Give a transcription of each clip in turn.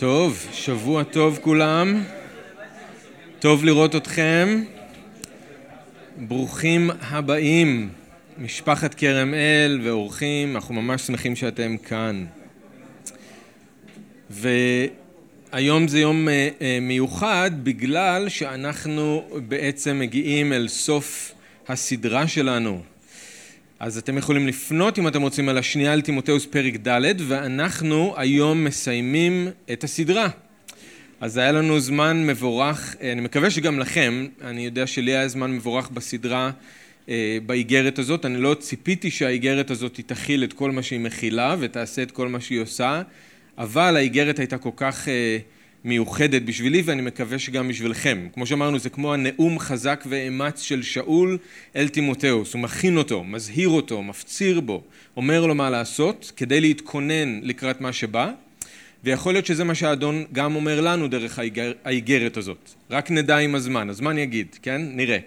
טוב, שבוע טוב כולם. טוב לראות אתכם. ברוכים הבאים, משפחת כרם אל ואורחים, אנחנו ממש שמחים שאתם כאן. והיום זה יום אה, אה, מיוחד בגלל שאנחנו בעצם מגיעים אל סוף הסדרה שלנו. אז אתם יכולים לפנות אם אתם רוצים על השנייה על תימותאוס פרק ד' ואנחנו היום מסיימים את הסדרה. אז היה לנו זמן מבורך, אני מקווה שגם לכם, אני יודע שלי היה זמן מבורך בסדרה אה, באיגרת הזאת, אני לא ציפיתי שהאיגרת הזאת תכיל את כל מה שהיא מכילה ותעשה את כל מה שהיא עושה, אבל האיגרת הייתה כל כך אה, מיוחדת בשבילי ואני מקווה שגם בשבילכם. כמו שאמרנו זה כמו הנאום חזק ואמץ של שאול אל תימותאוס, הוא מכין אותו, מזהיר אותו, מפציר בו, אומר לו מה לעשות כדי להתכונן לקראת מה שבא ויכול להיות שזה מה שהאדון גם אומר לנו דרך האיגרת הזאת. רק נדע עם הזמן, הזמן יגיד, כן? נראה.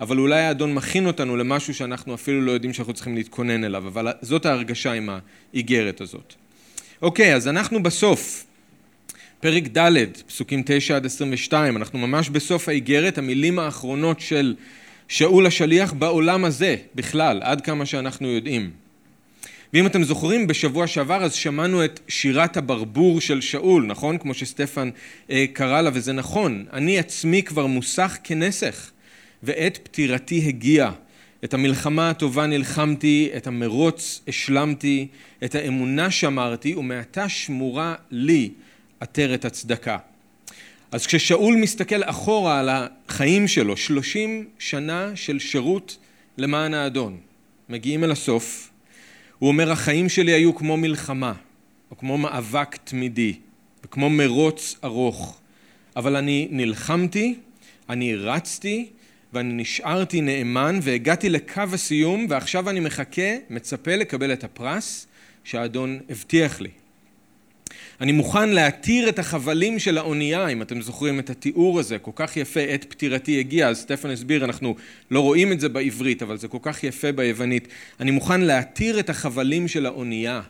אבל אולי האדון מכין אותנו למשהו שאנחנו אפילו לא יודעים שאנחנו צריכים להתכונן אליו, אבל זאת ההרגשה עם האיגרת הזאת. אוקיי, אז אנחנו בסוף. פרק ד', פסוקים 9 עד 22, אנחנו ממש בסוף האיגרת, המילים האחרונות של שאול השליח בעולם הזה בכלל, עד כמה שאנחנו יודעים. ואם אתם זוכרים, בשבוע שעבר אז שמענו את שירת הברבור של שאול, נכון? כמו שסטפן אה, קרא לה, וזה נכון. אני עצמי כבר מוסך כנסך, ועת פטירתי הגיעה. את המלחמה הטובה נלחמתי, את המרוץ השלמתי, את האמונה שמרתי, ומעתה שמורה לי עטרת הצדקה. אז כששאול מסתכל אחורה על החיים שלו, שלושים שנה של שירות למען האדון, מגיעים אל הסוף, הוא אומר החיים שלי היו כמו מלחמה, או כמו מאבק תמידי, וכמו מרוץ ארוך, אבל אני נלחמתי, אני רצתי, ואני נשארתי נאמן והגעתי לקו הסיום ועכשיו אני מחכה, מצפה לקבל את הפרס שהאדון הבטיח לי. אני מוכן להתיר את החבלים של האונייה, אם אתם זוכרים את התיאור הזה, כל כך יפה, עת פטירתי הגיע, אז סטפן הסביר, אנחנו לא רואים את זה בעברית, אבל זה כל כך יפה ביוונית. אני מוכן להתיר את החבלים של האונייה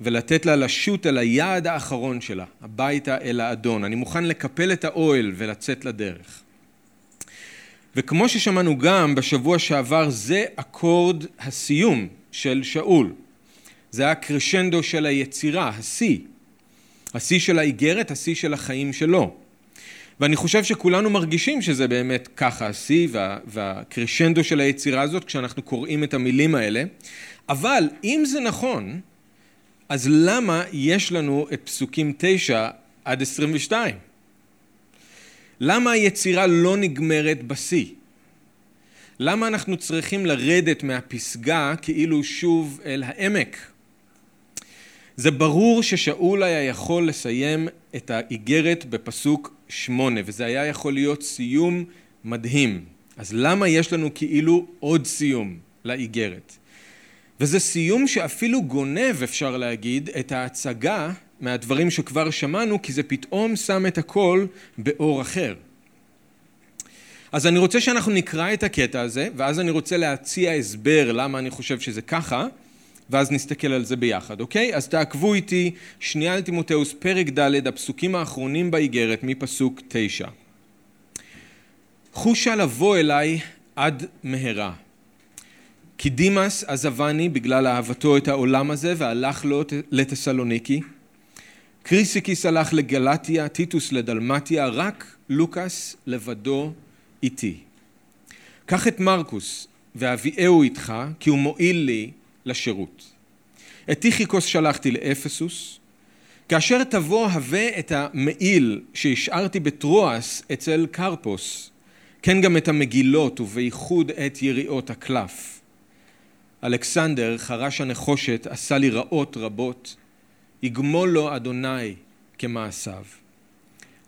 ולתת לה לשוט אל היעד האחרון שלה, הביתה אל האדון. אני מוכן לקפל את האוהל ולצאת לדרך. וכמו ששמענו גם בשבוע שעבר, זה אקורד הסיום של שאול. זה הקרשנדו של היצירה, השיא. השיא של האיגרת, השיא של החיים שלו. ואני חושב שכולנו מרגישים שזה באמת ככה השיא וה, והקרשנדו של היצירה הזאת כשאנחנו קוראים את המילים האלה. אבל אם זה נכון, אז למה יש לנו את פסוקים 9 עד 22? למה היצירה לא נגמרת בשיא? למה אנחנו צריכים לרדת מהפסגה כאילו שוב אל העמק? זה ברור ששאול היה יכול לסיים את האיגרת בפסוק שמונה וזה היה יכול להיות סיום מדהים. אז למה יש לנו כאילו עוד סיום לאיגרת? וזה סיום שאפילו גונב אפשר להגיד את ההצגה מהדברים שכבר שמענו כי זה פתאום שם את הכל באור אחר. אז אני רוצה שאנחנו נקרא את הקטע הזה ואז אני רוצה להציע הסבר למה אני חושב שזה ככה ואז נסתכל על זה ביחד, אוקיי? אז תעקבו איתי, שנייה אל טימותאוס, פרק ד', הפסוקים האחרונים באיגרת, מפסוק תשע. חושה לבוא אליי עד מהרה. כי דימאס עזבני בגלל אהבתו את העולם הזה והלך לו לתסלוניקי. קריסיקיס הלך לגלטיה, טיטוס לדלמטיה, רק לוקאס לבדו איתי. קח את מרקוס ואביאהו איתך, כי הוא מועיל לי לשירות. את טיכיקוס שלחתי לאפסוס, כאשר תבוא הווה את המעיל שהשארתי בטרואס אצל קרפוס, כן גם את המגילות ובייחוד את יריעות הקלף. אלכסנדר, חרש הנחושת, עשה לי רעות רבות, יגמול לו אדוני כמעשיו.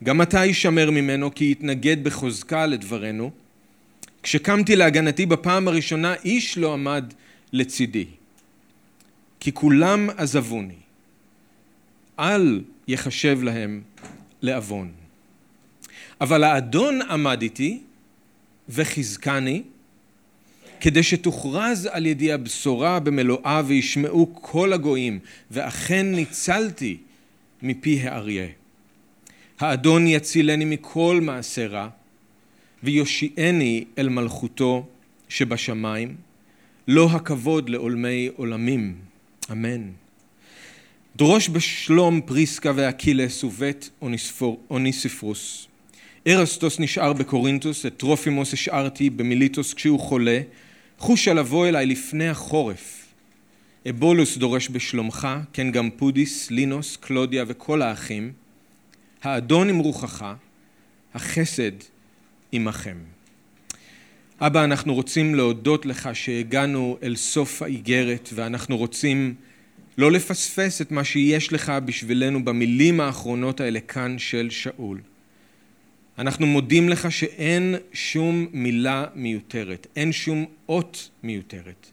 גם אתה הישמר ממנו כי יתנגד בחוזקה לדברנו. כשקמתי להגנתי בפעם הראשונה איש לא עמד לצידי. כי כולם עזבוני, אל יחשב להם לעוון. אבל האדון עמד איתי וחזקני, כדי שתוכרז על ידי הבשורה במלואה וישמעו כל הגויים, ואכן ניצלתי מפי האריה. האדון יצילני מכל מעשה רע, ויושיעני אל מלכותו שבשמיים, לו הכבוד לעולמי עולמים. אמן. דרוש בשלום פריסקה ואקילס ובית אוניסיפורוס. ארסטוס נשאר בקורינטוס, את טרופימוס השארתי במיליטוס כשהוא חולה, חושה לבוא אליי לפני החורף. אבולוס דורש בשלומך, כן גם פודיס, לינוס, קלודיה וכל האחים. האדון עם רוחך, החסד עמכם. אבא, אנחנו רוצים להודות לך שהגענו אל סוף האיגרת ואנחנו רוצים לא לפספס את מה שיש לך בשבילנו במילים האחרונות האלה כאן של שאול. אנחנו מודים לך שאין שום מילה מיותרת, אין שום אות מיותרת.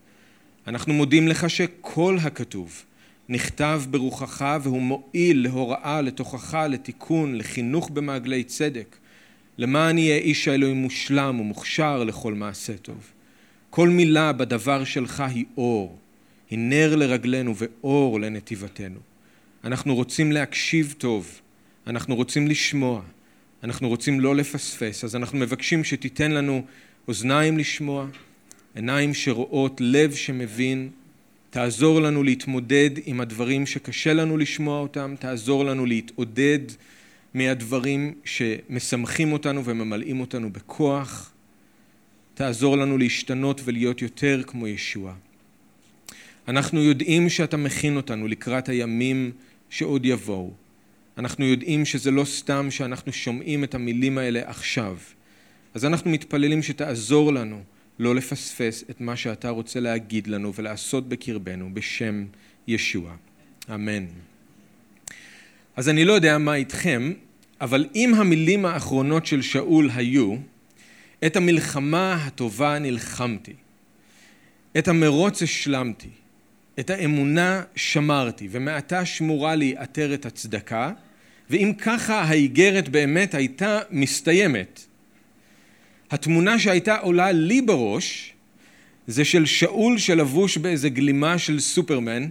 אנחנו מודים לך שכל הכתוב נכתב ברוחך והוא מועיל להוראה, לתוכחה, לתיקון, לחינוך במעגלי צדק, למען יהיה איש האלוהים מושלם ומוכשר לכל מעשה טוב. כל מילה בדבר שלך היא אור, היא נר לרגלינו ואור לנתיבתנו. אנחנו רוצים להקשיב טוב, אנחנו רוצים לשמוע, אנחנו רוצים לא לפספס, אז אנחנו מבקשים שתיתן לנו אוזניים לשמוע, עיניים שרואות, לב שמבין, תעזור לנו להתמודד עם הדברים שקשה לנו לשמוע אותם, תעזור לנו להתעודד מהדברים שמשמחים אותנו וממלאים אותנו בכוח, תעזור לנו להשתנות ולהיות יותר כמו ישוע. אנחנו יודעים שאתה מכין אותנו לקראת הימים שעוד יבואו. אנחנו יודעים שזה לא סתם שאנחנו שומעים את המילים האלה עכשיו. אז אנחנו מתפללים שתעזור לנו לא לפספס את מה שאתה רוצה להגיד לנו ולעשות בקרבנו בשם ישוע. אמן. אז אני לא יודע מה איתכם, אבל אם המילים האחרונות של שאול היו, את המלחמה הטובה נלחמתי, את המרוץ השלמתי, את האמונה שמרתי, ומעתה שמורה לי עטרת הצדקה, ואם ככה האיגרת באמת הייתה מסתיימת. התמונה שהייתה עולה לי בראש זה של שאול שלבוש באיזה גלימה של סופרמן,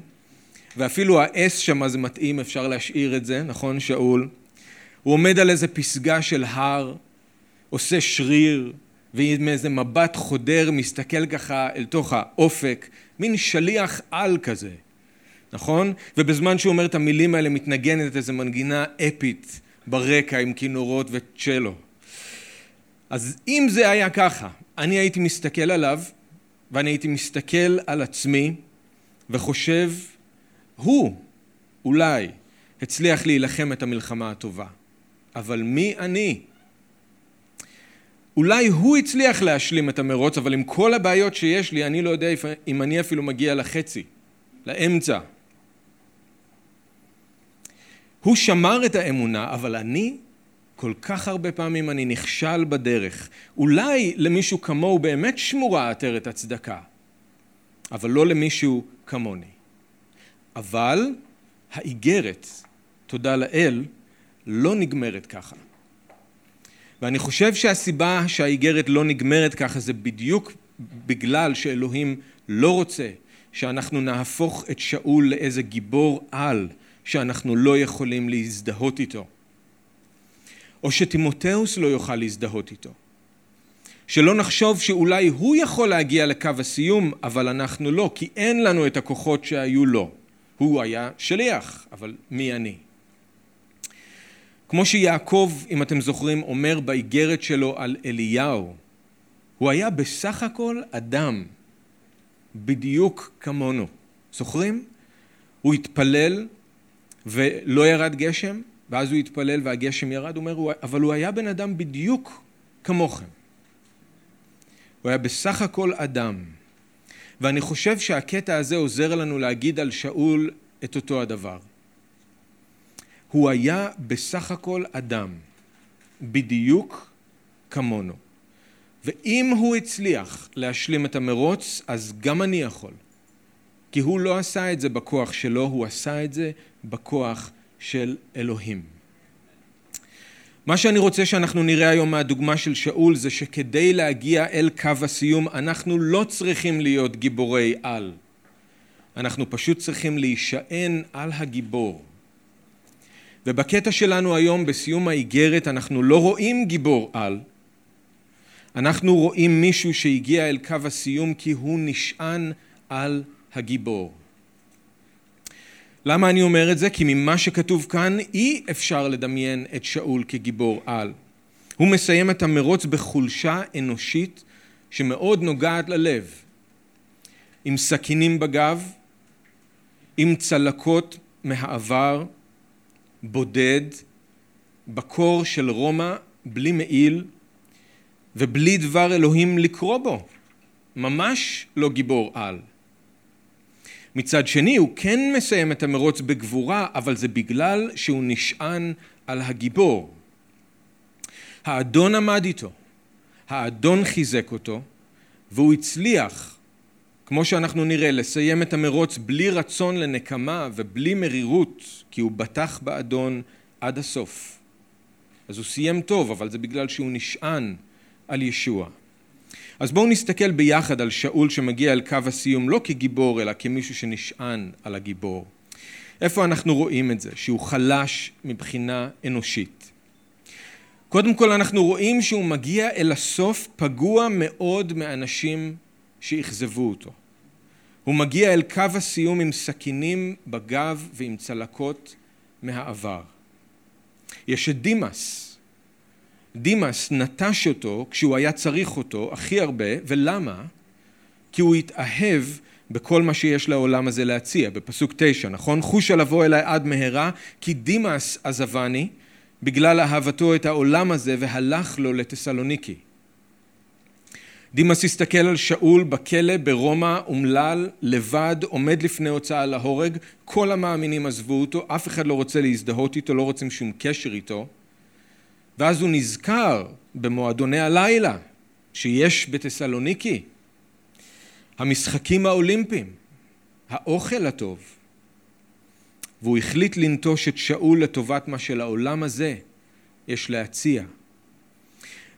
ואפילו האס שם זה מתאים, אפשר להשאיר את זה, נכון שאול? הוא עומד על איזה פסגה של הר, עושה שריר, ועם איזה מבט חודר מסתכל ככה אל תוך האופק, מין שליח על כזה. נכון? ובזמן שהוא אומר את המילים האלה מתנגנת איזו מנגינה אפית ברקע עם כינורות וצ'לו. אז אם זה היה ככה, אני הייתי מסתכל עליו ואני הייתי מסתכל על עצמי וחושב, הוא אולי הצליח להילחם את המלחמה הטובה, אבל מי אני? אולי הוא הצליח להשלים את המרוץ, אבל עם כל הבעיות שיש לי, אני לא יודע אם אני אפילו מגיע לחצי, לאמצע. הוא שמר את האמונה, אבל אני, כל כך הרבה פעמים אני נכשל בדרך. אולי למישהו כמוהו באמת שמורה עטרת הצדקה, אבל לא למישהו כמוני. אבל האיגרת, תודה לאל, לא נגמרת ככה. ואני חושב שהסיבה שהאיגרת לא נגמרת ככה זה בדיוק בגלל שאלוהים לא רוצה שאנחנו נהפוך את שאול לאיזה גיבור על שאנחנו לא יכולים להזדהות איתו. או שטימותאוס לא יוכל להזדהות איתו. שלא נחשוב שאולי הוא יכול להגיע לקו הסיום, אבל אנחנו לא, כי אין לנו את הכוחות שהיו לו. הוא היה שליח, אבל מי אני? כמו שיעקב, אם אתם זוכרים, אומר באיגרת שלו על אליהו, הוא היה בסך הכל אדם, בדיוק כמונו. זוכרים? הוא התפלל ולא ירד גשם, ואז הוא התפלל והגשם ירד, הוא אומר, אבל הוא היה בן אדם בדיוק כמוכם. הוא היה בסך הכל אדם. ואני חושב שהקטע הזה עוזר לנו להגיד על שאול את אותו הדבר. הוא היה בסך הכל אדם, בדיוק כמונו. ואם הוא הצליח להשלים את המרוץ, אז גם אני יכול. כי הוא לא עשה את זה בכוח שלו, הוא עשה את זה בכוח של אלוהים. מה שאני רוצה שאנחנו נראה היום מהדוגמה של שאול זה שכדי להגיע אל קו הסיום אנחנו לא צריכים להיות גיבורי על. אנחנו פשוט צריכים להישען על הגיבור. ובקטע שלנו היום בסיום האיגרת אנחנו לא רואים גיבור על, אנחנו רואים מישהו שהגיע אל קו הסיום כי הוא נשען על הגיבור. למה אני אומר את זה? כי ממה שכתוב כאן אי אפשר לדמיין את שאול כגיבור על. הוא מסיים את המרוץ בחולשה אנושית שמאוד נוגעת ללב. עם סכינים בגב, עם צלקות מהעבר, בודד, בקור של רומא, בלי מעיל ובלי דבר אלוהים לקרוא בו. ממש לא גיבור על. מצד שני הוא כן מסיים את המרוץ בגבורה, אבל זה בגלל שהוא נשען על הגיבור. האדון עמד איתו, האדון חיזק אותו, והוא הצליח, כמו שאנחנו נראה, לסיים את המרוץ בלי רצון לנקמה ובלי מרירות, כי הוא בטח באדון עד הסוף. אז הוא סיים טוב, אבל זה בגלל שהוא נשען על ישוע. אז בואו נסתכל ביחד על שאול שמגיע אל קו הסיום לא כגיבור אלא כמישהו שנשען על הגיבור. איפה אנחנו רואים את זה? שהוא חלש מבחינה אנושית. קודם כל אנחנו רואים שהוא מגיע אל הסוף פגוע מאוד מאנשים שאכזבו אותו. הוא מגיע אל קו הסיום עם סכינים בגב ועם צלקות מהעבר. יש את דימאס, דימאס נטש אותו כשהוא היה צריך אותו הכי הרבה, ולמה? כי הוא התאהב בכל מה שיש לעולם הזה להציע, בפסוק תשע, נכון? חושה לבוא אליי עד מהרה, כי דימאס עזבני, בגלל אהבתו את העולם הזה, והלך לו לתסלוניקי. דימאס הסתכל על שאול בכלא ברומא, אומלל, לבד, עומד לפני הוצאה להורג, כל המאמינים עזבו אותו, אף אחד לא רוצה להזדהות איתו, לא רוצים שום קשר איתו. ואז הוא נזכר במועדוני הלילה שיש בתסלוניקי, המשחקים האולימפיים, האוכל הטוב, והוא החליט לנטוש את שאול לטובת מה שלעולם הזה יש להציע.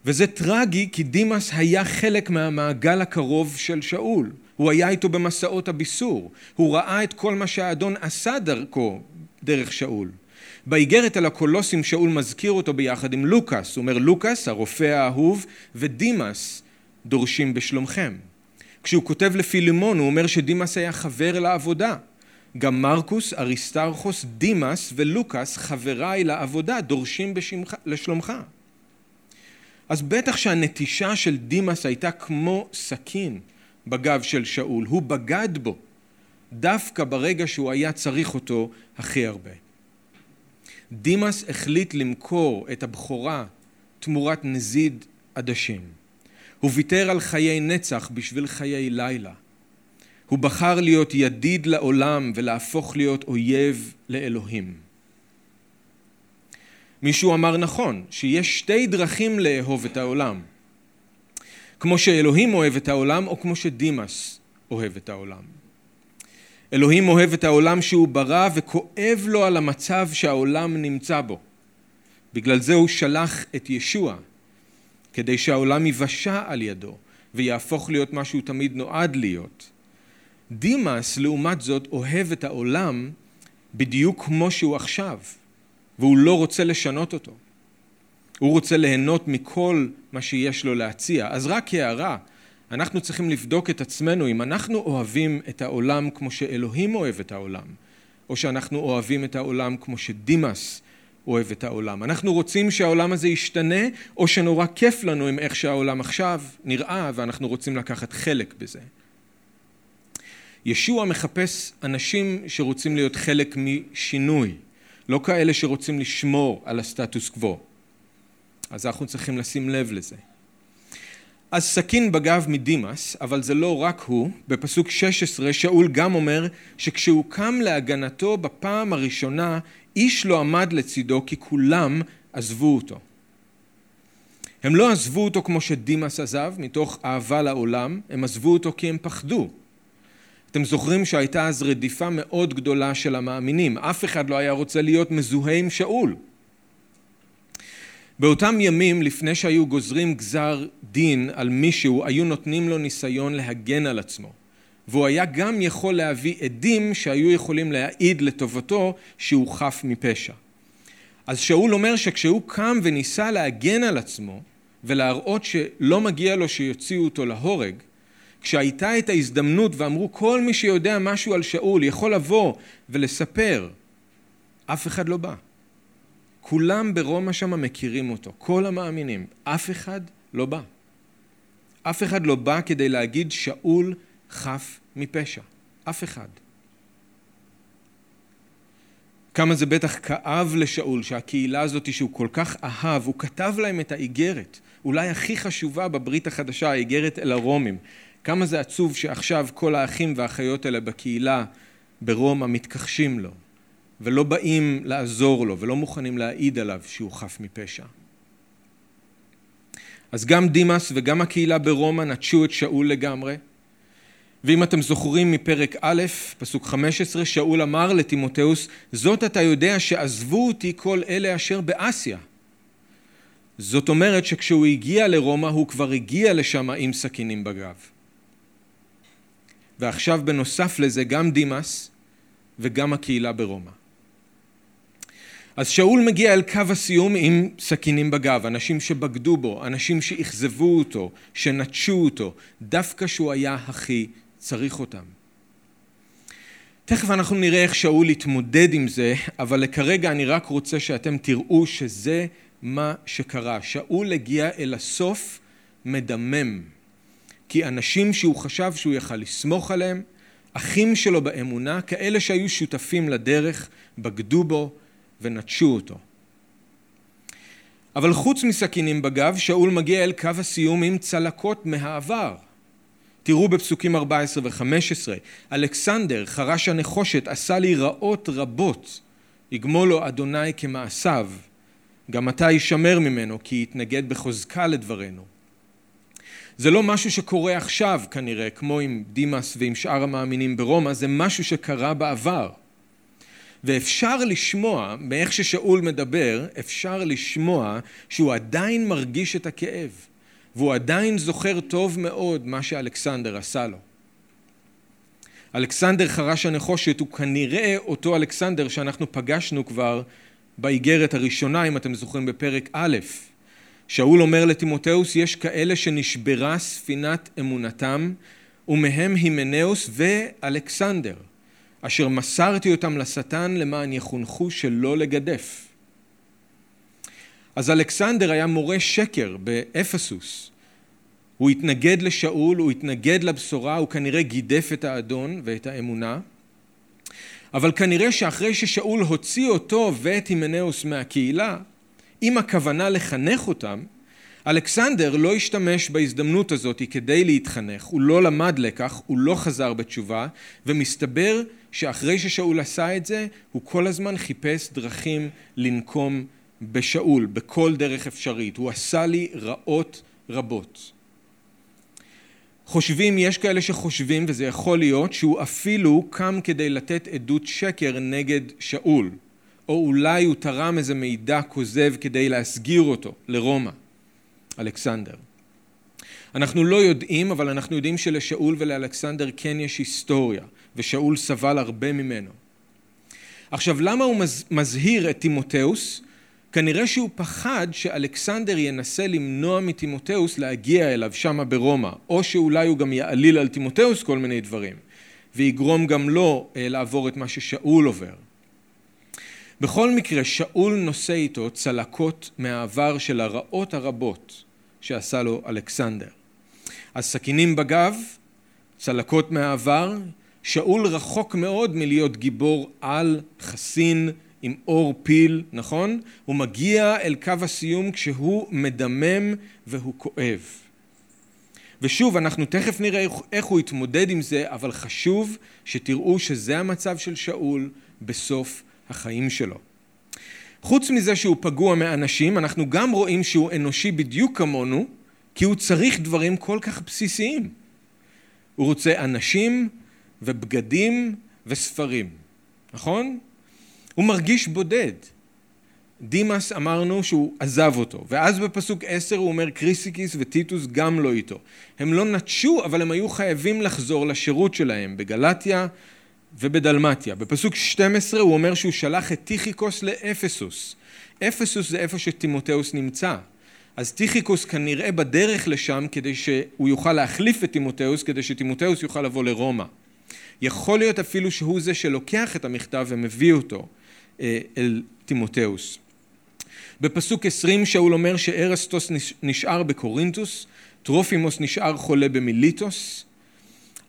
וזה טרגי כי דימאס היה חלק מהמעגל הקרוב של שאול. הוא היה איתו במסעות הביסור. הוא ראה את כל מה שהאדון עשה דרכו, דרך שאול. באיגרת אל הקולוסים שאול מזכיר אותו ביחד עם לוקאס, הוא אומר לוקאס הרופא האהוב ודימאס דורשים בשלומכם. כשהוא כותב לפילימון הוא אומר שדימאס היה חבר לעבודה. גם מרקוס, אריסטרכוס, דימאס ולוקאס חבריי לעבודה דורשים בשמך, לשלומך. אז בטח שהנטישה של דימאס הייתה כמו סכין בגב של שאול, הוא בגד בו דווקא ברגע שהוא היה צריך אותו הכי הרבה. דימאס החליט למכור את הבכורה תמורת נזיד עדשים. הוא ויתר על חיי נצח בשביל חיי לילה. הוא בחר להיות ידיד לעולם ולהפוך להיות אויב לאלוהים. מישהו אמר נכון, שיש שתי דרכים לאהוב את העולם. כמו שאלוהים אוהב את העולם או כמו שדימאס אוהב את העולם. אלוהים אוהב את העולם שהוא ברא וכואב לו על המצב שהעולם נמצא בו. בגלל זה הוא שלח את ישוע, כדי שהעולם ייוושע על ידו ויהפוך להיות מה שהוא תמיד נועד להיות. דימאס, לעומת זאת, אוהב את העולם בדיוק כמו שהוא עכשיו, והוא לא רוצה לשנות אותו. הוא רוצה ליהנות מכל מה שיש לו להציע. אז רק הערה, אנחנו צריכים לבדוק את עצמנו אם אנחנו אוהבים את העולם כמו שאלוהים אוהב את העולם, או שאנחנו אוהבים את העולם כמו שדימאס אוהב את העולם. אנחנו רוצים שהעולם הזה ישתנה, או שנורא כיף לנו עם איך שהעולם עכשיו נראה, ואנחנו רוצים לקחת חלק בזה. ישוע מחפש אנשים שרוצים להיות חלק משינוי, לא כאלה שרוצים לשמור על הסטטוס קוו. אז אנחנו צריכים לשים לב לזה. אז סכין בגב מדימאס, אבל זה לא רק הוא, בפסוק 16 שאול גם אומר שכשהוא קם להגנתו בפעם הראשונה איש לא עמד לצידו כי כולם עזבו אותו. הם לא עזבו אותו כמו שדימאס עזב, מתוך אהבה לעולם, הם עזבו אותו כי הם פחדו. אתם זוכרים שהייתה אז רדיפה מאוד גדולה של המאמינים, אף אחד לא היה רוצה להיות מזוהה עם שאול. באותם ימים לפני שהיו גוזרים גזר דין על מישהו היו נותנים לו ניסיון להגן על עצמו והוא היה גם יכול להביא עדים שהיו יכולים להעיד לטובתו שהוא חף מפשע. אז שאול אומר שכשהוא קם וניסה להגן על עצמו ולהראות שלא מגיע לו שיוציאו אותו להורג, כשהייתה את ההזדמנות ואמרו כל מי שיודע משהו על שאול יכול לבוא ולספר, אף אחד לא בא. כולם ברומא שם מכירים אותו, כל המאמינים, אף אחד לא בא. אף אחד לא בא כדי להגיד שאול חף מפשע, אף אחד. כמה זה בטח כאב לשאול שהקהילה הזאת שהוא כל כך אהב, הוא כתב להם את האיגרת, אולי הכי חשובה בברית החדשה, האיגרת אל הרומים. כמה זה עצוב שעכשיו כל האחים והאחיות האלה בקהילה ברומא מתכחשים לו, ולא באים לעזור לו, ולא מוכנים להעיד עליו שהוא חף מפשע. אז גם דימאס וגם הקהילה ברומא נטשו את שאול לגמרי, ואם אתם זוכרים מפרק א', פסוק 15, שאול אמר לטימותאוס, זאת אתה יודע שעזבו אותי כל אלה אשר באסיה. זאת אומרת שכשהוא הגיע לרומא, הוא כבר הגיע לשם עם סכינים בגב. ועכשיו בנוסף לזה גם דימאס וגם הקהילה ברומא. אז שאול מגיע אל קו הסיום עם סכינים בגב, אנשים שבגדו בו, אנשים שאכזבו אותו, שנטשו אותו, דווקא שהוא היה הכי צריך אותם. תכף אנחנו נראה איך שאול התמודד עם זה, אבל כרגע אני רק רוצה שאתם תראו שזה מה שקרה. שאול הגיע אל הסוף מדמם. כי אנשים שהוא חשב שהוא יכל לסמוך עליהם, אחים שלו באמונה, כאלה שהיו שותפים לדרך, בגדו בו ונטשו אותו. אבל חוץ מסכינים בגב, שאול מגיע אל קו הסיום עם צלקות מהעבר. תראו בפסוקים 14 ו-15, אלכסנדר, חרש הנחושת, עשה לי רעות רבות, יגמול לו אדוני כמעשיו, גם אתה יישמר ממנו, כי יתנגד בחוזקה לדברנו. זה לא משהו שקורה עכשיו כנראה, כמו עם דימאס ועם שאר המאמינים ברומא, זה משהו שקרה בעבר. ואפשר לשמוע, מאיך ששאול מדבר, אפשר לשמוע שהוא עדיין מרגיש את הכאב. והוא עדיין זוכר טוב מאוד מה שאלכסנדר עשה לו. אלכסנדר חרש הנחושת הוא כנראה אותו אלכסנדר שאנחנו פגשנו כבר באיגרת הראשונה, אם אתם זוכרים, בפרק א'. שאול אומר לטימותאוס, יש כאלה שנשברה ספינת אמונתם, ומהם הימנאוס ואלכסנדר, אשר מסרתי אותם לשטן למען יחונכו שלא לגדף. אז אלכסנדר היה מורה שקר באפסוס. הוא התנגד לשאול, הוא התנגד לבשורה, הוא כנראה גידף את האדון ואת האמונה. אבל כנראה שאחרי ששאול הוציא אותו ואת הימנאוס מהקהילה, עם הכוונה לחנך אותם, אלכסנדר לא השתמש בהזדמנות הזאת כדי להתחנך, הוא לא למד לקח, הוא לא חזר בתשובה, ומסתבר שאחרי ששאול עשה את זה, הוא כל הזמן חיפש דרכים לנקום בשאול בכל דרך אפשרית, הוא עשה לי רעות רבות. חושבים, יש כאלה שחושבים, וזה יכול להיות, שהוא אפילו קם כדי לתת עדות שקר נגד שאול, או אולי הוא תרם איזה מידע כוזב כדי להסגיר אותו לרומא, אלכסנדר. אנחנו לא יודעים, אבל אנחנו יודעים שלשאול ולאלכסנדר כן יש היסטוריה, ושאול סבל הרבה ממנו. עכשיו, למה הוא מזהיר את טימותאוס? כנראה שהוא פחד שאלכסנדר ינסה למנוע מטימותאוס להגיע אליו שמה ברומא, או שאולי הוא גם יעליל על טימותאוס כל מיני דברים, ויגרום גם לו אה, לעבור את מה ששאול עובר. בכל מקרה, שאול נושא איתו צלקות מהעבר של הרעות הרבות שעשה לו אלכסנדר. אז סכינים בגב, צלקות מהעבר, שאול רחוק מאוד מלהיות גיבור על, חסין, עם אור פיל, נכון? הוא מגיע אל קו הסיום כשהוא מדמם והוא כואב. ושוב, אנחנו תכף נראה איך הוא יתמודד עם זה, אבל חשוב שתראו שזה המצב של שאול בסוף החיים שלו. חוץ מזה שהוא פגוע מאנשים, אנחנו גם רואים שהוא אנושי בדיוק כמונו, כי הוא צריך דברים כל כך בסיסיים. הוא רוצה אנשים ובגדים וספרים, נכון? הוא מרגיש בודד. דימאס אמרנו שהוא עזב אותו, ואז בפסוק עשר הוא אומר קריסיקיס וטיטוס גם לא איתו. הם לא נטשו, אבל הם היו חייבים לחזור לשירות שלהם בגלטיה ובדלמטיה. בפסוק 12 הוא אומר שהוא שלח את טיכיקוס לאפסוס. אפסוס זה איפה שטימותאוס נמצא. אז טיכיקוס כנראה בדרך לשם כדי שהוא יוכל להחליף את טימותאוס, כדי שטימותאוס יוכל לבוא לרומא. יכול להיות אפילו שהוא זה שלוקח את המכתב ומביא אותו אה, אל טימותאוס. בפסוק 20 שאול אומר שארסטוס נשאר בקורינטוס, טרופימוס נשאר חולה במיליטוס.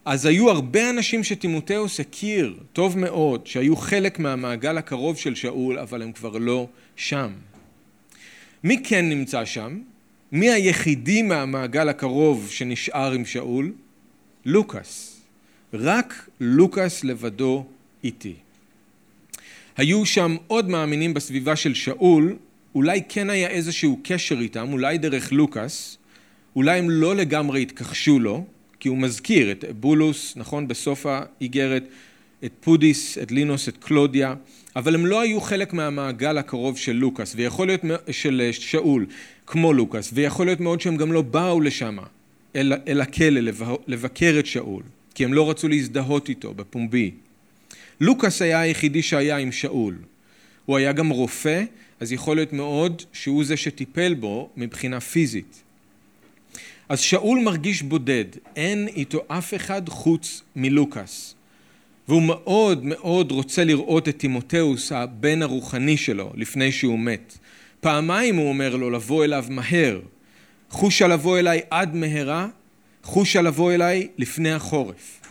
אז היו הרבה אנשים שטימותאוס הכיר טוב מאוד, שהיו חלק מהמעגל הקרוב של שאול, אבל הם כבר לא שם. מי כן נמצא שם? מי היחידי מהמעגל הקרוב שנשאר עם שאול? לוקאס. רק לוקאס לבדו איתי. היו שם עוד מאמינים בסביבה של שאול, אולי כן היה איזשהו קשר איתם, אולי דרך לוקאס, אולי הם לא לגמרי התכחשו לו, כי הוא מזכיר את בולוס, נכון, בסוף האיגרת, את פודיס, את לינוס, את קלודיה, אבל הם לא היו חלק מהמעגל הקרוב של לוקאס, ויכול להיות, של שאול, כמו לוקאס, ויכול להיות מאוד שהם גם לא באו לשם, אל, אל הכלא, לבקר את שאול, כי הם לא רצו להזדהות איתו בפומבי. לוקאס היה היחידי שהיה עם שאול. הוא היה גם רופא, אז יכול להיות מאוד שהוא זה שטיפל בו מבחינה פיזית. אז שאול מרגיש בודד, אין איתו אף אחד חוץ מלוקאס. והוא מאוד מאוד רוצה לראות את טימותאוס, הבן הרוחני שלו, לפני שהוא מת. פעמיים הוא אומר לו לבוא אליו מהר. חושה לבוא אליי עד מהרה, חושה לבוא אליי לפני החורף.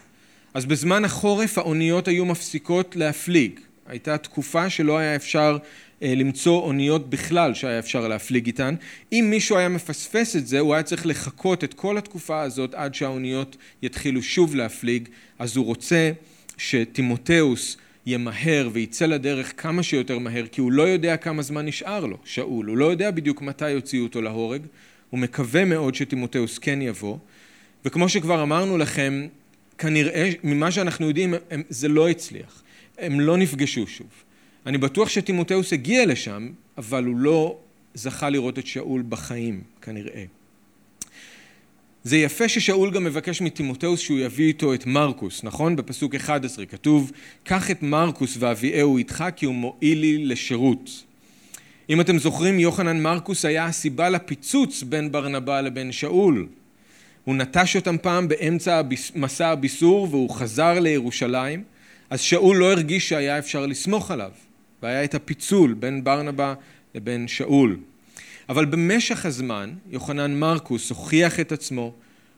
אז בזמן החורף האוניות היו מפסיקות להפליג. הייתה תקופה שלא היה אפשר למצוא אוניות בכלל שהיה אפשר להפליג איתן. אם מישהו היה מפספס את זה, הוא היה צריך לחכות את כל התקופה הזאת עד שהאוניות יתחילו שוב להפליג, אז הוא רוצה שטימותאוס ימהר ויצא לדרך כמה שיותר מהר, כי הוא לא יודע כמה זמן נשאר לו, שאול, הוא לא יודע בדיוק מתי יוציאו אותו להורג, הוא מקווה מאוד שטימותאוס כן יבוא, וכמו שכבר אמרנו לכם, כנראה, ממה שאנחנו יודעים, זה לא הצליח, הם לא נפגשו שוב. אני בטוח שטימותאוס הגיע לשם, אבל הוא לא זכה לראות את שאול בחיים, כנראה. זה יפה ששאול גם מבקש מטימותאוס שהוא יביא איתו את מרקוס, נכון? בפסוק 11 כתוב, קח את מרקוס ואביאהו איתך כי הוא מועיל לי לשירות. אם אתם זוכרים, יוחנן מרקוס היה הסיבה לפיצוץ בין ברנבא לבין שאול. הוא נטש אותם פעם באמצע מסע הביסור והוא חזר לירושלים, אז שאול לא הרגיש שהיה אפשר לסמוך עליו, והיה את הפיצול בין ברנבא לבין שאול. אבל במשך הזמן יוחנן מרקוס הוכיח את עצמו,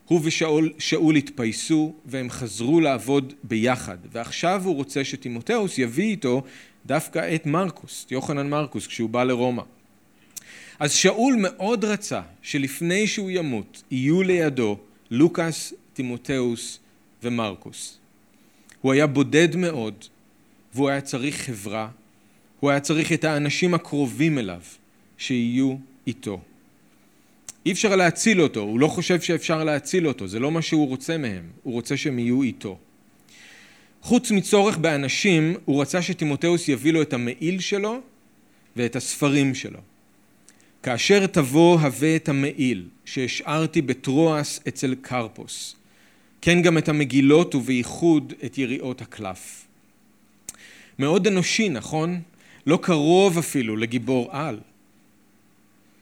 הוא ושאול התפייסו והם חזרו לעבוד ביחד ועכשיו הוא רוצה שטימותאוס יביא איתו דווקא את מרקוס, יוחנן מרקוס כשהוא בא לרומא. אז שאול מאוד רצה שלפני שהוא ימות יהיו לידו לוקאס, טימותאוס ומרקוס. הוא היה בודד מאוד והוא היה צריך חברה, הוא היה צריך את האנשים הקרובים אליו שיהיו איתו. אי אפשר להציל אותו, הוא לא חושב שאפשר להציל אותו, זה לא מה שהוא רוצה מהם, הוא רוצה שהם יהיו איתו. חוץ מצורך באנשים, הוא רצה שטימותאוס יביא לו את המעיל שלו ואת הספרים שלו. כאשר תבוא הווה את המעיל שהשארתי בטרואס אצל קרפוס, כן גם את המגילות ובייחוד את יריעות הקלף. מאוד אנושי, נכון? לא קרוב אפילו לגיבור על.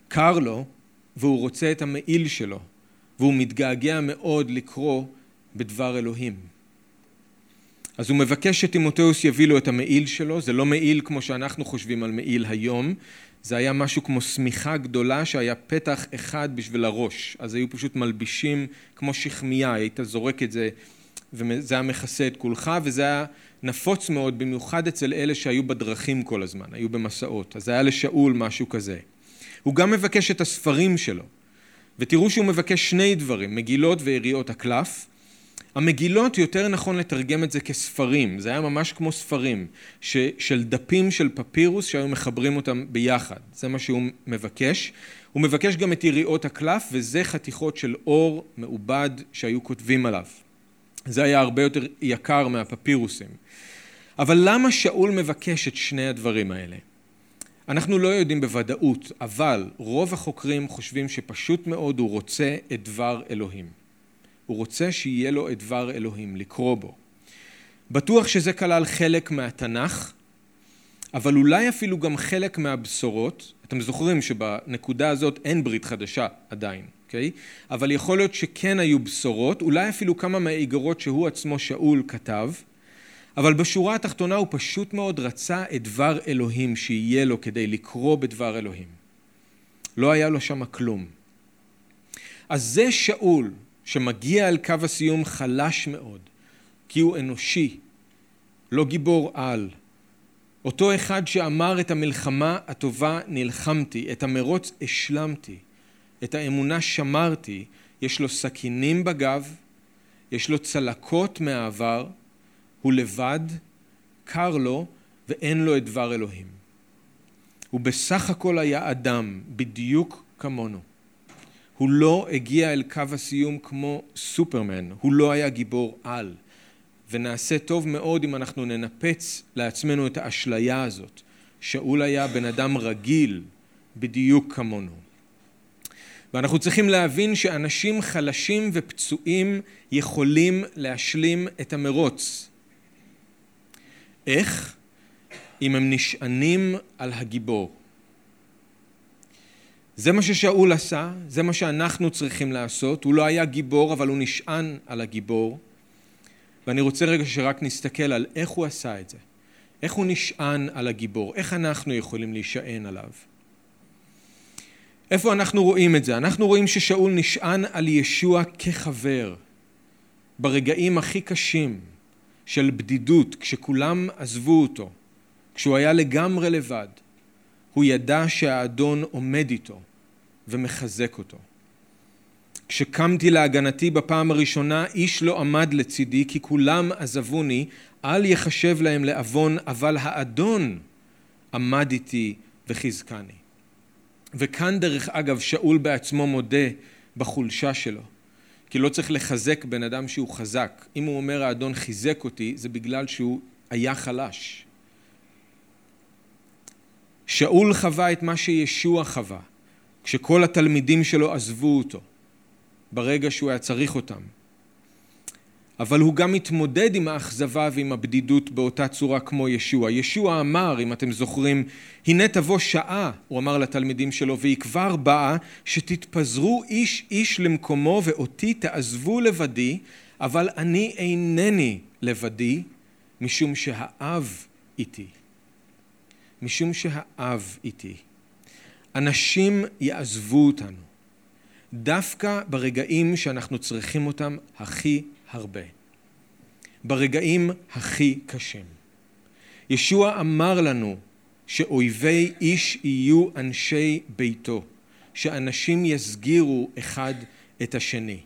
קר לו והוא רוצה את המעיל שלו והוא מתגעגע מאוד לקרוא בדבר אלוהים. אז הוא מבקש שטימותאוס יביא לו את המעיל שלו, זה לא מעיל כמו שאנחנו חושבים על מעיל היום, זה היה משהו כמו שמיכה גדולה שהיה פתח אחד בשביל הראש, אז היו פשוט מלבישים כמו שכמיה, היית זורק את זה וזה היה מכסה את כולך וזה היה נפוץ מאוד במיוחד אצל אלה שהיו בדרכים כל הזמן, היו במסעות, אז היה לשאול משהו כזה. הוא גם מבקש את הספרים שלו. ותראו שהוא מבקש שני דברים, מגילות ויריעות הקלף. המגילות יותר נכון לתרגם את זה כספרים, זה היה ממש כמו ספרים ש, של דפים של פפירוס שהיו מחברים אותם ביחד, זה מה שהוא מבקש. הוא מבקש גם את יריעות הקלף וזה חתיכות של אור מעובד שהיו כותבים עליו. זה היה הרבה יותר יקר מהפפירוסים. אבל למה שאול מבקש את שני הדברים האלה? אנחנו לא יודעים בוודאות, אבל רוב החוקרים חושבים שפשוט מאוד הוא רוצה את דבר אלוהים. הוא רוצה שיהיה לו את דבר אלוהים, לקרוא בו. בטוח שזה כלל חלק מהתנ"ך, אבל אולי אפילו גם חלק מהבשורות. אתם זוכרים שבנקודה הזאת אין ברית חדשה עדיין, אוקיי? אבל יכול להיות שכן היו בשורות, אולי אפילו כמה מהאיגרות שהוא עצמו שאול כתב, אבל בשורה התחתונה הוא פשוט מאוד רצה את דבר אלוהים שיהיה לו כדי לקרוא בדבר אלוהים. לא היה לו שם כלום. אז זה שאול שמגיע אל קו הסיום חלש מאוד, כי הוא אנושי, לא גיבור על. אותו אחד שאמר את המלחמה הטובה נלחמתי, את המרוץ השלמתי, את האמונה שמרתי, יש לו סכינים בגב, יש לו צלקות מהעבר, הוא לבד, קר לו ואין לו את דבר אלוהים. הוא בסך הכל היה אדם, בדיוק כמונו. הוא לא הגיע אל קו הסיום כמו סופרמן, הוא לא היה גיבור על. ונעשה טוב מאוד אם אנחנו ננפץ לעצמנו את האשליה הזאת. שאול היה בן אדם רגיל בדיוק כמונו. ואנחנו צריכים להבין שאנשים חלשים ופצועים יכולים להשלים את המרוץ. איך? אם הם נשענים על הגיבור. זה מה ששאול עשה, זה מה שאנחנו צריכים לעשות. הוא לא היה גיבור, אבל הוא נשען על הגיבור. ואני רוצה רגע שרק נסתכל על איך הוא עשה את זה. איך הוא נשען על הגיבור, איך אנחנו יכולים להישען עליו. איפה אנחנו רואים את זה? אנחנו רואים ששאול נשען על ישוע כחבר ברגעים הכי קשים של בדידות, כשכולם עזבו אותו, כשהוא היה לגמרי לבד. הוא ידע שהאדון עומד איתו ומחזק אותו. כשקמתי להגנתי בפעם הראשונה, איש לא עמד לצידי, כי כולם עזבוני, אל יחשב להם לעוון, אבל האדון עמד איתי וחזקני. וכאן דרך אגב, שאול בעצמו מודה בחולשה שלו. כי לא צריך לחזק בן אדם שהוא חזק. אם הוא אומר האדון חיזק אותי, זה בגלל שהוא היה חלש. שאול חווה את מה שישוע חווה, כשכל התלמידים שלו עזבו אותו. ברגע שהוא היה צריך אותם. אבל הוא גם מתמודד עם האכזבה ועם הבדידות באותה צורה כמו ישוע. ישוע אמר, אם אתם זוכרים, הנה תבוא שעה, הוא אמר לתלמידים שלו, והיא כבר באה, שתתפזרו איש איש למקומו ואותי תעזבו לבדי, אבל אני אינני לבדי, משום שהאב איתי. משום שהאב איתי. אנשים יעזבו אותנו. דווקא ברגעים שאנחנו צריכים אותם הכי הרבה. ברגעים הכי קשים. ישוע אמר לנו שאויבי איש יהיו אנשי ביתו, שאנשים יסגירו אחד את השני.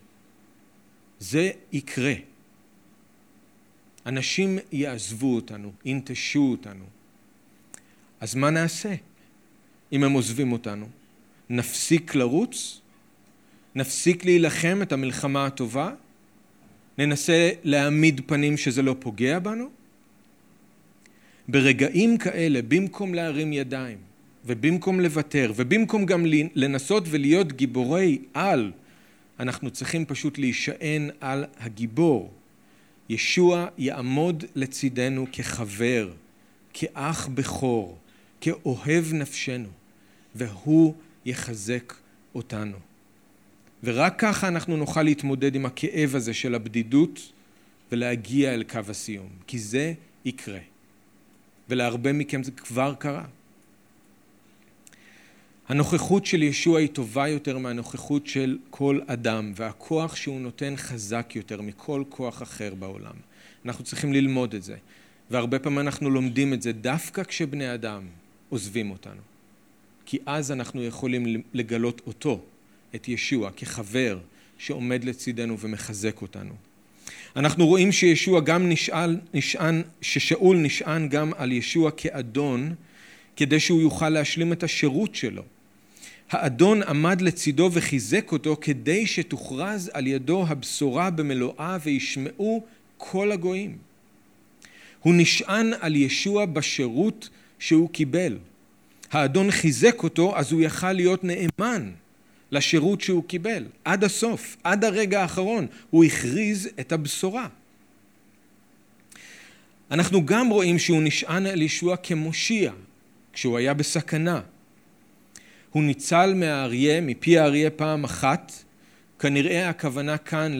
זה יקרה. אנשים יעזבו אותנו, ינטשו אותנו. אז מה נעשה אם הם עוזבים אותנו? נפסיק לרוץ? נפסיק להילחם את המלחמה הטובה? ננסה להעמיד פנים שזה לא פוגע בנו? ברגעים כאלה, במקום להרים ידיים, ובמקום לוותר, ובמקום גם לנסות ולהיות גיבורי על, אנחנו צריכים פשוט להישען על הגיבור. ישוע יעמוד לצידנו כחבר, כאח בכור, כאוהב נפשנו, והוא יחזק אותנו. ורק ככה אנחנו נוכל להתמודד עם הכאב הזה של הבדידות ולהגיע אל קו הסיום, כי זה יקרה. ולהרבה מכם זה כבר קרה. הנוכחות של ישוע היא טובה יותר מהנוכחות של כל אדם, והכוח שהוא נותן חזק יותר מכל כוח אחר בעולם. אנחנו צריכים ללמוד את זה, והרבה פעמים אנחנו לומדים את זה דווקא כשבני אדם עוזבים אותנו. כי אז אנחנו יכולים לגלות אותו, את ישוע כחבר שעומד לצידנו ומחזק אותנו. אנחנו רואים שישוע גם נשאל, נשען, ששאול נשען גם על ישוע כאדון כדי שהוא יוכל להשלים את השירות שלו. האדון עמד לצידו וחיזק אותו כדי שתוכרז על ידו הבשורה במלואה וישמעו כל הגויים. הוא נשען על ישוע בשירות שהוא קיבל. האדון חיזק אותו אז הוא יכל להיות נאמן לשירות שהוא קיבל, עד הסוף, עד הרגע האחרון, הוא הכריז את הבשורה. אנחנו גם רואים שהוא נשען על ישוע כמושיע, כשהוא היה בסכנה. הוא ניצל מהאריה, מפי האריה פעם אחת, כנראה הכוונה כאן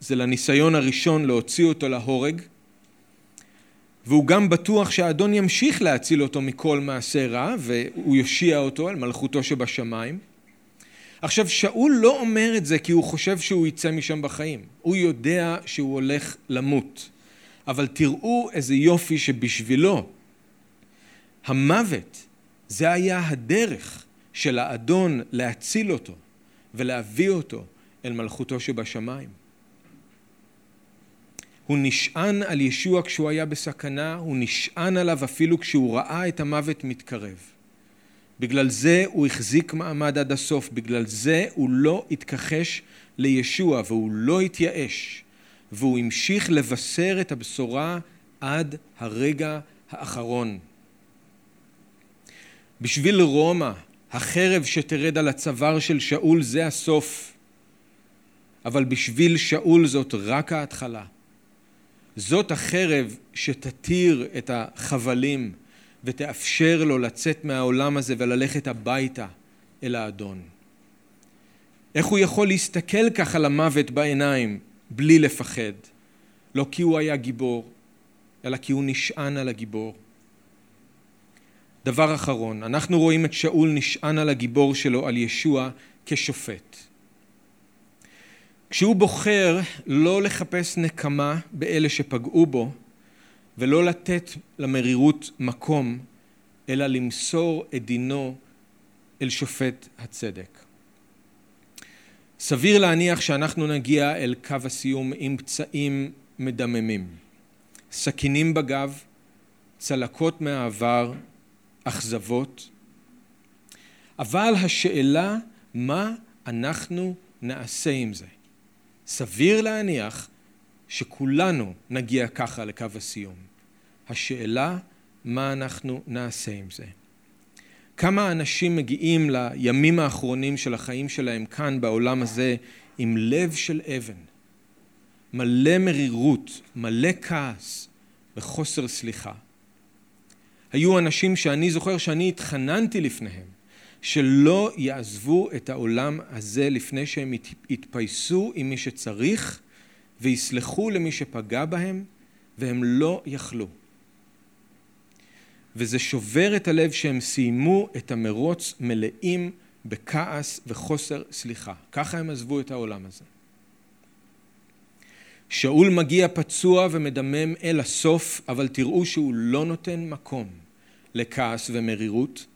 זה לניסיון הראשון להוציא אותו להורג, והוא גם בטוח שהאדון ימשיך להציל אותו מכל מעשה רע, והוא יושיע אותו על מלכותו שבשמיים. עכשיו, שאול לא אומר את זה כי הוא חושב שהוא יצא משם בחיים. הוא יודע שהוא הולך למות. אבל תראו איזה יופי שבשבילו המוות זה היה הדרך של האדון להציל אותו ולהביא אותו אל מלכותו שבשמיים. הוא נשען על ישוע כשהוא היה בסכנה, הוא נשען עליו אפילו כשהוא ראה את המוות מתקרב. בגלל זה הוא החזיק מעמד עד הסוף, בגלל זה הוא לא התכחש לישוע והוא לא התייאש, והוא המשיך לבשר את הבשורה עד הרגע האחרון. בשביל רומא, החרב שתרד על הצוואר של שאול זה הסוף, אבל בשביל שאול זאת רק ההתחלה. זאת החרב שתתיר את החבלים ותאפשר לו לצאת מהעולם הזה וללכת הביתה אל האדון. איך הוא יכול להסתכל ככה למוות בעיניים בלי לפחד? לא כי הוא היה גיבור, אלא כי הוא נשען על הגיבור. דבר אחרון, אנחנו רואים את שאול נשען על הגיבור שלו, על ישוע, כשופט. כשהוא בוחר לא לחפש נקמה באלה שפגעו בו ולא לתת למרירות מקום, אלא למסור את דינו אל שופט הצדק. סביר להניח שאנחנו נגיע אל קו הסיום עם פצעים מדממים, סכינים בגב, צלקות מהעבר, אכזבות, אבל השאלה מה אנחנו נעשה עם זה. סביר להניח שכולנו נגיע ככה לקו הסיום. השאלה מה אנחנו נעשה עם זה. כמה אנשים מגיעים לימים האחרונים של החיים שלהם כאן בעולם הזה עם לב של אבן, מלא מרירות, מלא כעס וחוסר סליחה. היו אנשים שאני זוכר שאני התחננתי לפניהם שלא יעזבו את העולם הזה לפני שהם יתפייסו עם מי שצריך ויסלחו למי שפגע בהם והם לא יכלו. וזה שובר את הלב שהם סיימו את המרוץ מלאים בכעס וחוסר סליחה. ככה הם עזבו את העולם הזה. שאול מגיע פצוע ומדמם אל הסוף, אבל תראו שהוא לא נותן מקום לכעס ומרירות,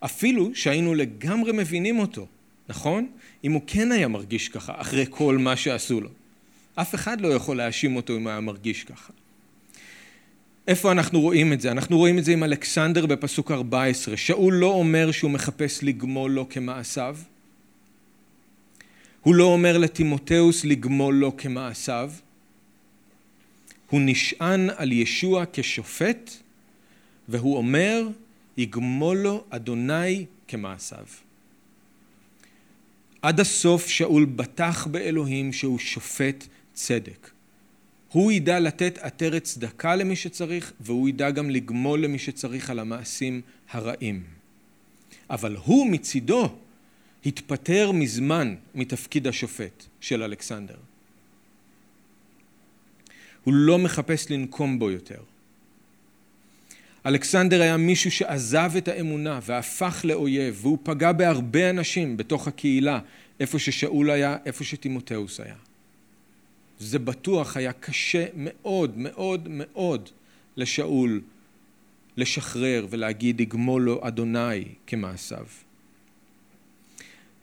אפילו שהיינו לגמרי מבינים אותו, נכון? אם הוא כן היה מרגיש ככה, אחרי כל מה שעשו לו. אף אחד לא יכול להאשים אותו אם היה מרגיש ככה. איפה אנחנו רואים את זה? אנחנו רואים את זה עם אלכסנדר בפסוק 14. שאול לא אומר שהוא מחפש לגמול לו כמעשיו. הוא לא אומר לטימותאוס לגמול לו כמעשיו. הוא נשען על ישוע כשופט, והוא אומר, יגמול לו אדוני כמעשיו. עד הסוף שאול בטח באלוהים שהוא שופט צדק. הוא ידע לתת עטרת צדקה למי שצריך, והוא ידע גם לגמול למי שצריך על המעשים הרעים. אבל הוא מצידו התפטר מזמן מתפקיד השופט של אלכסנדר. הוא לא מחפש לנקום בו יותר. אלכסנדר היה מישהו שעזב את האמונה והפך לאויב, והוא פגע בהרבה אנשים בתוך הקהילה, איפה ששאול היה, איפה שטימותאוס היה. זה בטוח היה קשה מאוד מאוד מאוד לשאול לשחרר ולהגיד יגמול לו אדוני כמעשיו.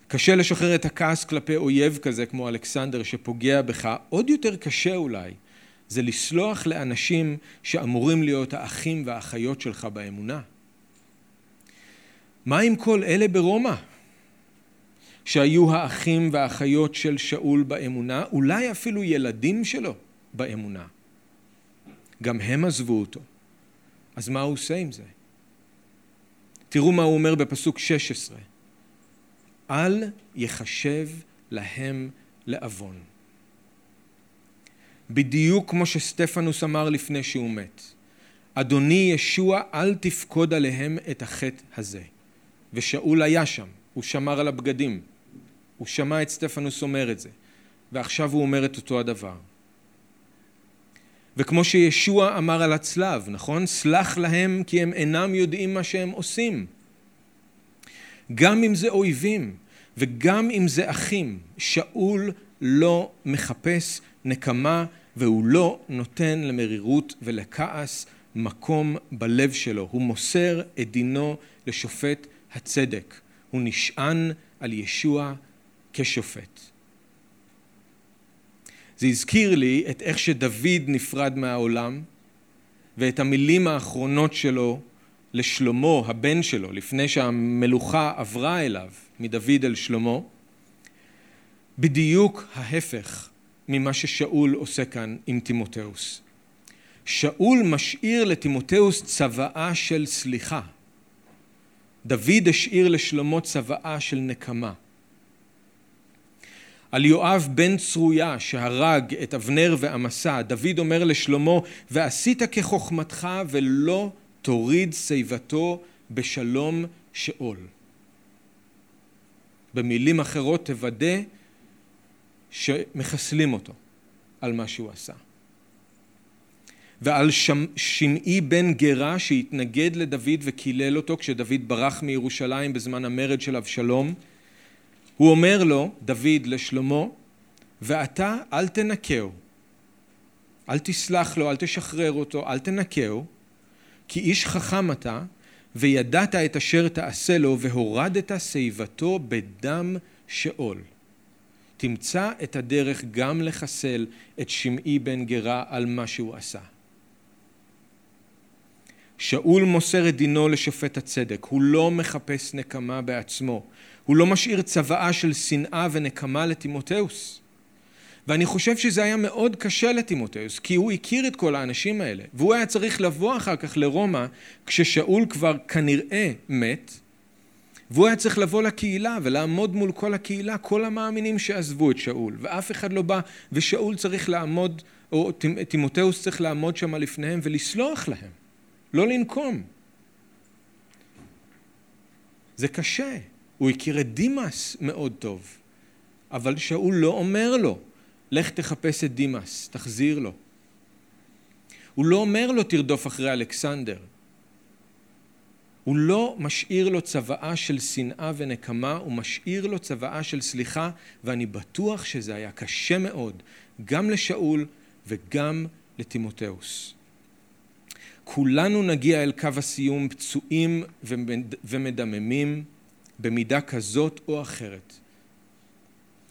קשה לשחרר את הכעס כלפי אויב כזה כמו אלכסנדר שפוגע בך, עוד יותר קשה אולי זה לסלוח לאנשים שאמורים להיות האחים והאחיות שלך באמונה. מה עם כל אלה ברומא? שהיו האחים והאחיות של שאול באמונה, אולי אפילו ילדים שלו באמונה. גם הם עזבו אותו. אז מה הוא עושה עם זה? תראו מה הוא אומר בפסוק 16: אל יחשב להם לעוון. בדיוק כמו שסטפנוס אמר לפני שהוא מת. אדוני ישוע אל תפקוד עליהם את החטא הזה. ושאול היה שם, הוא שמר על הבגדים, הוא שמע את סטפנוס אומר את זה, ועכשיו הוא אומר את אותו הדבר. וכמו שישוע אמר על הצלב, נכון? סלח להם כי הם אינם יודעים מה שהם עושים. גם אם זה אויבים וגם אם זה אחים, שאול לא מחפש נקמה והוא לא נותן למרירות ולכעס מקום בלב שלו. הוא מוסר את דינו לשופט הצדק. הוא נשען על ישוע כשופט. זה הזכיר לי את איך שדוד נפרד מהעולם ואת המילים האחרונות שלו לשלמה, הבן שלו, לפני שהמלוכה עברה אליו מדוד אל שלמה, בדיוק ההפך ממה ששאול עושה כאן עם תימותאוס. שאול משאיר לתימותאוס צוואה של סליחה. דוד השאיר לשלמה צוואה של נקמה. על יואב בן צרויה שהרג את אבנר ועמסה, דוד אומר לשלמה, ועשית כחוכמתך ולא תוריד שיבתו בשלום שאול. במילים אחרות תוודא שמחסלים אותו על מה שהוא עשה. ועל שמעי בן גרה שהתנגד לדוד וקילל אותו כשדוד ברח מירושלים בזמן המרד של אבשלום, הוא אומר לו, דוד לשלמה, ואתה אל תנקהו, אל תסלח לו, אל תשחרר אותו, אל תנקהו, כי איש חכם אתה, וידעת את אשר תעשה לו, והורדת שיבתו בדם שאול. תמצא את הדרך גם לחסל את שמעי בן גרה על מה שהוא עשה. שאול מוסר את דינו לשופט הצדק, הוא לא מחפש נקמה בעצמו, הוא לא משאיר צוואה של שנאה ונקמה לתימותאוס. ואני חושב שזה היה מאוד קשה לתימותאוס, כי הוא הכיר את כל האנשים האלה, והוא היה צריך לבוא אחר כך לרומא, כששאול כבר כנראה מת, והוא היה צריך לבוא לקהילה ולעמוד מול כל הקהילה, כל המאמינים שעזבו את שאול, ואף אחד לא בא, ושאול צריך לעמוד, או תימותאוס צריך לעמוד שם לפניהם ולסלוח להם, לא לנקום. זה קשה. הוא הכיר את דימאס מאוד טוב, אבל שאול לא אומר לו, לך תחפש את דימאס, תחזיר לו. הוא לא אומר לו תרדוף אחרי אלכסנדר. הוא לא משאיר לו צוואה של שנאה ונקמה, הוא משאיר לו צוואה של סליחה, ואני בטוח שזה היה קשה מאוד, גם לשאול וגם לטימותאוס. כולנו נגיע אל קו הסיום פצועים ומדממים, במידה כזאת או אחרת.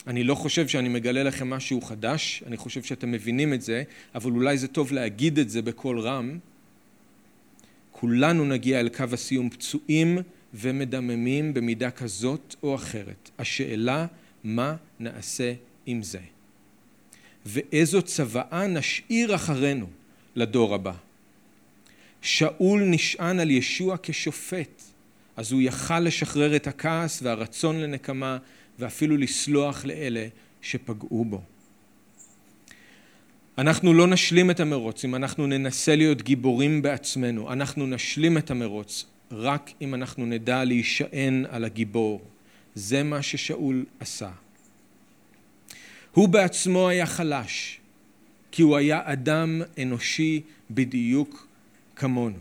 אני לא חושב שאני מגלה לכם משהו חדש, אני חושב שאתם מבינים את זה, אבל אולי זה טוב להגיד את זה בקול רם. כולנו נגיע אל קו הסיום פצועים ומדממים במידה כזאת או אחרת. השאלה, מה נעשה עם זה? ואיזו צוואה נשאיר אחרינו לדור הבא. שאול נשען על ישוע כשופט. אז הוא יכל לשחרר את הכעס והרצון לנקמה ואפילו לסלוח לאלה שפגעו בו. אנחנו לא נשלים את המרוץ אם אנחנו ננסה להיות גיבורים בעצמנו, אנחנו נשלים את המרוץ רק אם אנחנו נדע להישען על הגיבור. זה מה ששאול עשה. הוא בעצמו היה חלש, כי הוא היה אדם אנושי בדיוק כמונו.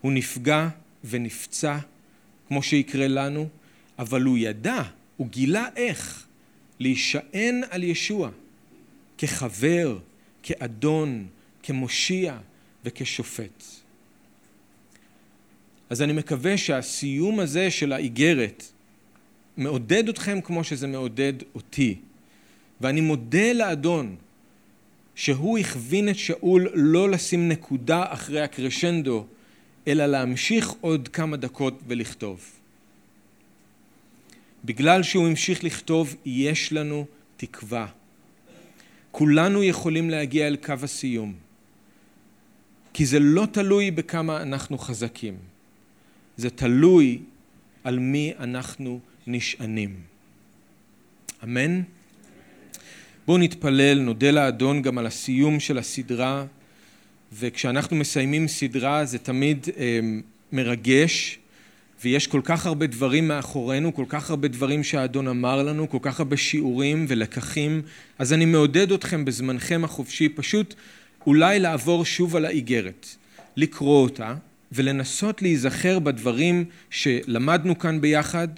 הוא נפגע ונפצע, כמו שיקרה לנו, אבל הוא ידע, הוא גילה איך להישען על ישוע כחבר, כאדון, כמושיע וכשופט. אז אני מקווה שהסיום הזה של האיגרת מעודד אתכם כמו שזה מעודד אותי. ואני מודה לאדון שהוא הכווין את שאול לא לשים נקודה אחרי הקרשנדו אלא להמשיך עוד כמה דקות ולכתוב. בגלל שהוא המשיך לכתוב, יש לנו תקווה. כולנו יכולים להגיע אל קו הסיום, כי זה לא תלוי בכמה אנחנו חזקים, זה תלוי על מי אנחנו נשענים. אמן? בואו נתפלל, נודה לאדון גם על הסיום של הסדרה וכשאנחנו מסיימים סדרה זה תמיד אה, מרגש, ויש כל כך הרבה דברים מאחורינו, כל כך הרבה דברים שהאדון אמר לנו, כל כך הרבה שיעורים ולקחים, אז אני מעודד אתכם בזמנכם החופשי פשוט אולי לעבור שוב על האיגרת, לקרוא אותה ולנסות להיזכר בדברים שלמדנו כאן ביחד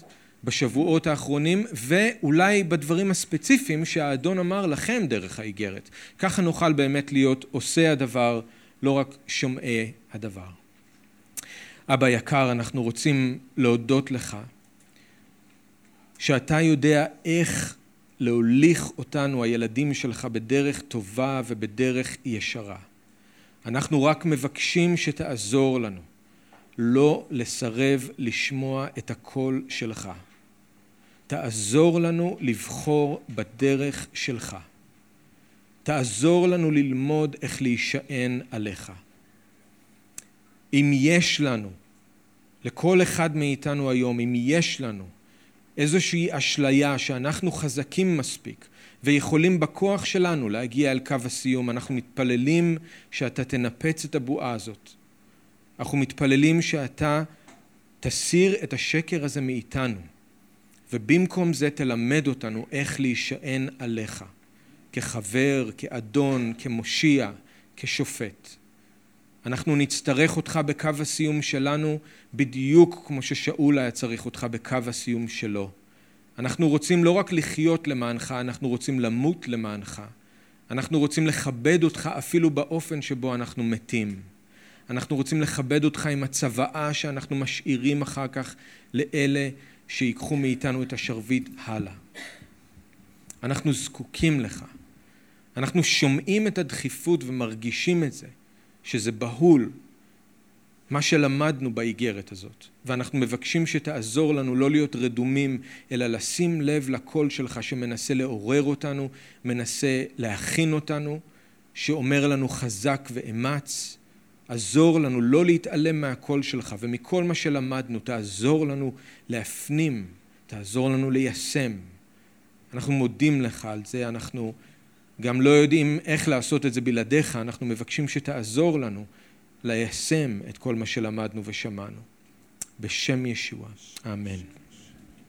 בשבועות האחרונים ואולי בדברים הספציפיים שהאדון אמר לכם דרך האיגרת. ככה נוכל באמת להיות עושי הדבר, לא רק שומעי הדבר. אבא יקר, אנחנו רוצים להודות לך שאתה יודע איך להוליך אותנו, הילדים שלך, בדרך טובה ובדרך ישרה. אנחנו רק מבקשים שתעזור לנו לא לסרב לשמוע את הקול שלך. תעזור לנו לבחור בדרך שלך. תעזור לנו ללמוד איך להישען עליך. אם יש לנו, לכל אחד מאיתנו היום, אם יש לנו איזושהי אשליה שאנחנו חזקים מספיק ויכולים בכוח שלנו להגיע אל קו הסיום, אנחנו מתפללים שאתה תנפץ את הבועה הזאת. אנחנו מתפללים שאתה תסיר את השקר הזה מאיתנו, ובמקום זה תלמד אותנו איך להישען עליך, כחבר, כאדון, כמושיע, כשופט. אנחנו נצטרך אותך בקו הסיום שלנו בדיוק כמו ששאול היה צריך אותך בקו הסיום שלו. אנחנו רוצים לא רק לחיות למענך, אנחנו רוצים למות למענך. אנחנו רוצים לכבד אותך אפילו באופן שבו אנחנו מתים. אנחנו רוצים לכבד אותך עם הצוואה שאנחנו משאירים אחר כך לאלה שיקחו מאיתנו את השרביט הלאה. אנחנו זקוקים לך. אנחנו שומעים את הדחיפות ומרגישים את זה. שזה בהול מה שלמדנו באיגרת הזאת ואנחנו מבקשים שתעזור לנו לא להיות רדומים אלא לשים לב לקול שלך שמנסה לעורר אותנו, מנסה להכין אותנו, שאומר לנו חזק ואמץ, עזור לנו לא להתעלם מהקול שלך ומכל מה שלמדנו, תעזור לנו להפנים, תעזור לנו ליישם. אנחנו מודים לך על זה, אנחנו גם לא יודעים איך לעשות את זה בלעדיך, אנחנו מבקשים שתעזור לנו ליישם את כל מה שלמדנו ושמענו. בשם ישוע, אמן.